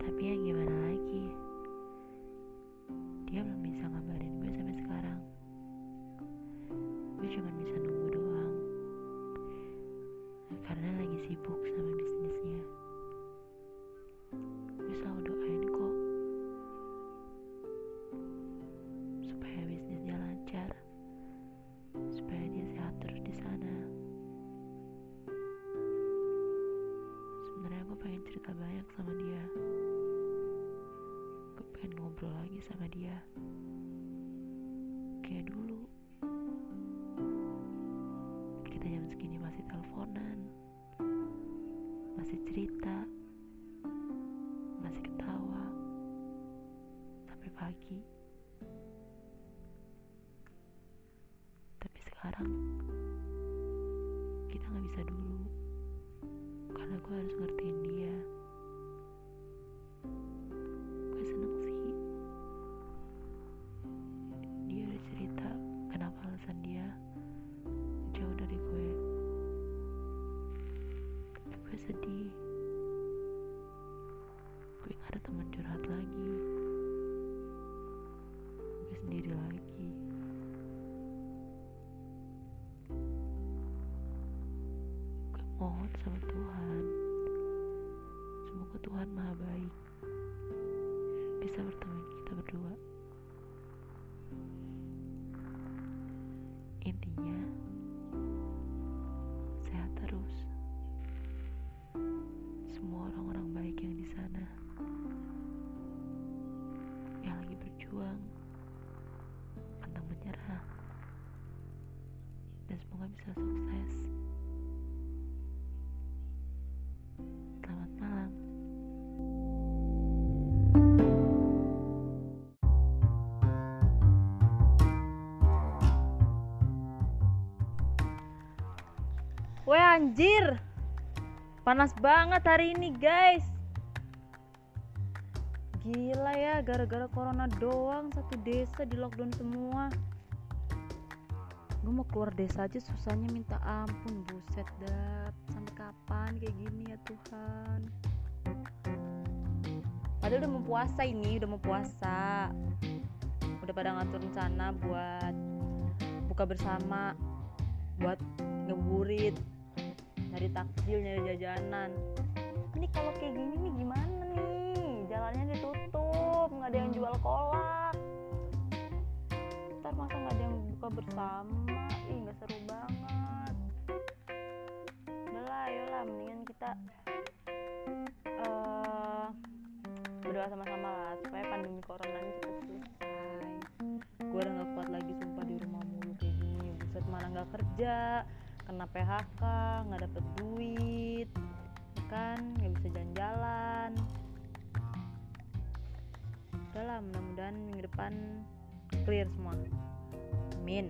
tapi yang gimana lagi? Dia belum bisa ngabarin gue sampai sekarang. Gue cuma bisa nunggu cerita banyak sama dia. Gue pengen ngobrol lagi sama dia. Kayak dulu. Kita jam segini masih teleponan. Masih cerita. Masih ketawa. Sampai pagi. Tapi sekarang kita nggak bisa dulu. Karena gue harus ngertiin dia sedih. Gue gak ada teman curhat lagi. Gue sendiri lagi. Gue mohon sama Tuhan. Semoga Tuhan maha baik bisa berteman dan semoga bisa sukses. Selamat malam. Weh anjir. Panas banget hari ini guys. Gila ya gara-gara corona doang Satu desa di lockdown semua Gue mau keluar desa aja susahnya minta ampun Buset dah. Sampai kapan kayak gini ya Tuhan? Padahal udah mau puasa ini Udah mau puasa. Udah pada ngatur rencana buat Buka bersama Buat ngeburit nyari takjil nyari jajanan. Ini kalau kayak gini nih gimana nih? Jalannya ditutup nggak ada yang jual kolak. Ntar masa nggak ada bersama. Ih nggak seru banget. Udah lah ayolah mendingan kita eh berdoa sama-sama lah supaya pandemi corona ini cepet selesai. Gue udah nggak kuat lagi sumpah di rumah mulu kayak gini. Buset mana nggak kerja kena PHK nggak dapet duit ya kan? Nggak bisa jalan-jalan. Udahlah mudah-mudahan minggu depan clear semua amin